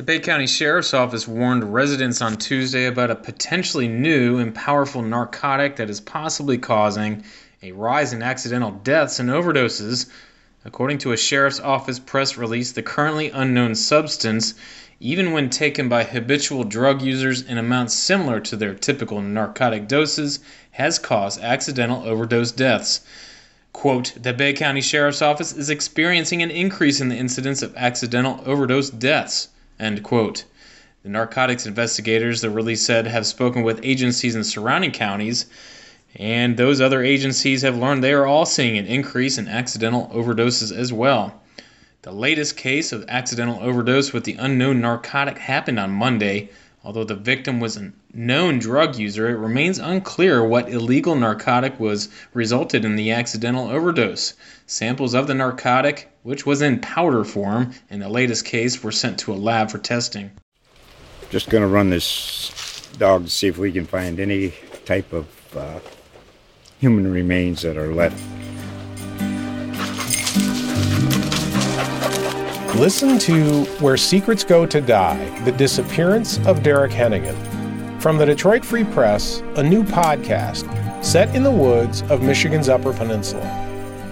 The Bay County Sheriff's Office warned residents on Tuesday about a potentially new and powerful narcotic that is possibly causing a rise in accidental deaths and overdoses. According to a Sheriff's Office press release, the currently unknown substance, even when taken by habitual drug users in amounts similar to their typical narcotic doses, has caused accidental overdose deaths. Quote, the Bay County Sheriff's Office is experiencing an increase in the incidence of accidental overdose deaths. End quote. The narcotics investigators, the release said, have spoken with agencies in surrounding counties, and those other agencies have learned they are all seeing an increase in accidental overdoses as well. The latest case of accidental overdose with the unknown narcotic happened on Monday. Although the victim was a known drug user, it remains unclear what illegal narcotic was resulted in the accidental overdose. Samples of the narcotic which was in powder form in the latest case, were sent to a lab for testing. Just going to run this dog to see if we can find any type of uh, human remains that are left. Listen to Where Secrets Go to Die The Disappearance of Derek Hennigan. From the Detroit Free Press, a new podcast set in the woods of Michigan's Upper Peninsula.